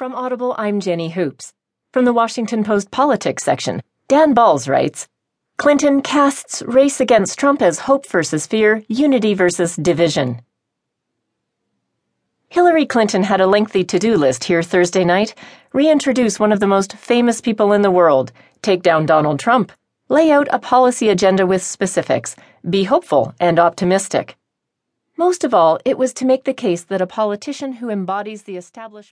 From Audible, I'm Jenny Hoops. From the Washington Post Politics section, Dan Balz writes Clinton casts race against Trump as hope versus fear, unity versus division. Hillary Clinton had a lengthy to do list here Thursday night reintroduce one of the most famous people in the world, take down Donald Trump, lay out a policy agenda with specifics, be hopeful and optimistic. Most of all, it was to make the case that a politician who embodies the establishment